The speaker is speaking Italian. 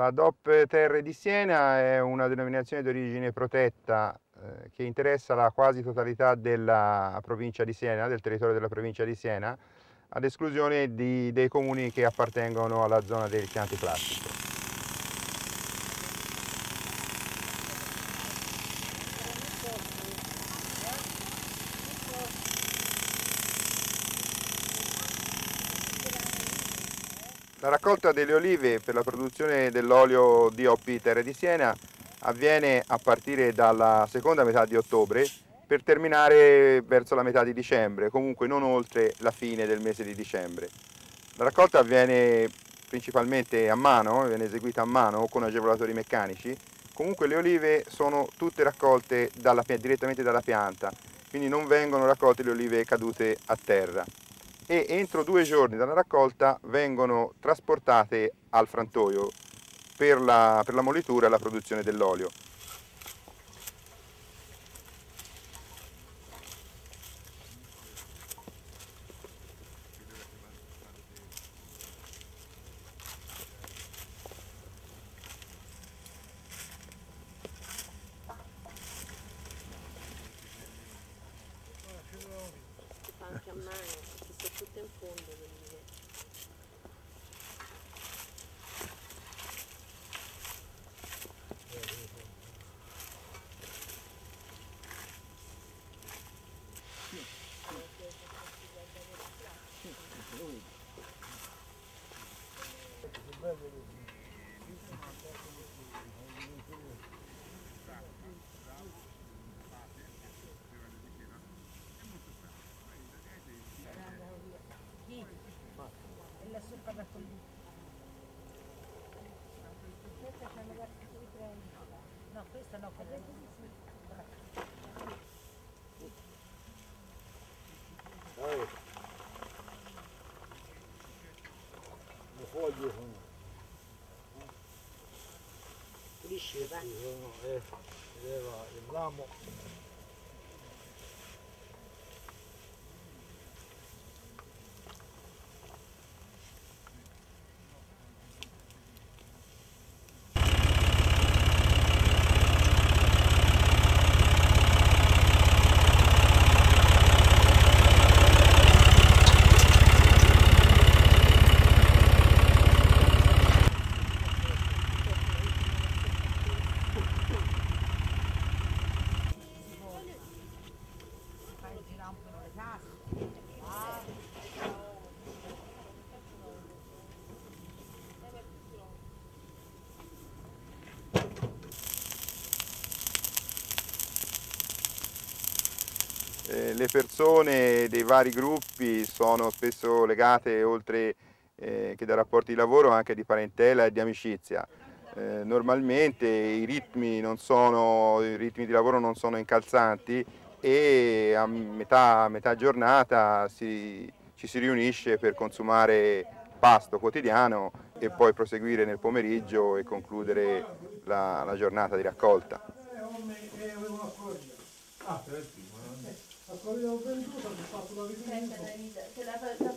La DOP Terre di Siena è una denominazione di origine protetta eh, che interessa la quasi totalità della provincia di Siena, del territorio della provincia di Siena, ad esclusione di, dei comuni che appartengono alla zona del Chianti Plastico. La raccolta delle olive per la produzione dell'olio DOP Terre di Siena avviene a partire dalla seconda metà di ottobre per terminare verso la metà di dicembre, comunque non oltre la fine del mese di dicembre. La raccolta avviene principalmente a mano, viene eseguita a mano con agevolatori meccanici, comunque le olive sono tutte raccolte dalla, direttamente dalla pianta, quindi non vengono raccolte le olive cadute a terra e entro due giorni dalla raccolta vengono trasportate al frantoio per la, per la molitura e la produzione dell'olio. anche a perché sono tutte in fondo le 哎，我好喜欢。你喜欢？哎，那么。Eh, le persone dei vari gruppi sono spesso legate, oltre eh, che da rapporti di lavoro, anche di parentela e di amicizia. Eh, normalmente i ritmi, sono, i ritmi di lavoro non sono incalzanti e a metà, metà giornata si- ci si riunisce per consumare pasto quotidiano e poi proseguire nel pomeriggio e concludere la- la giornata di raccolta. Şapkaları you satılabilir mi? Sen.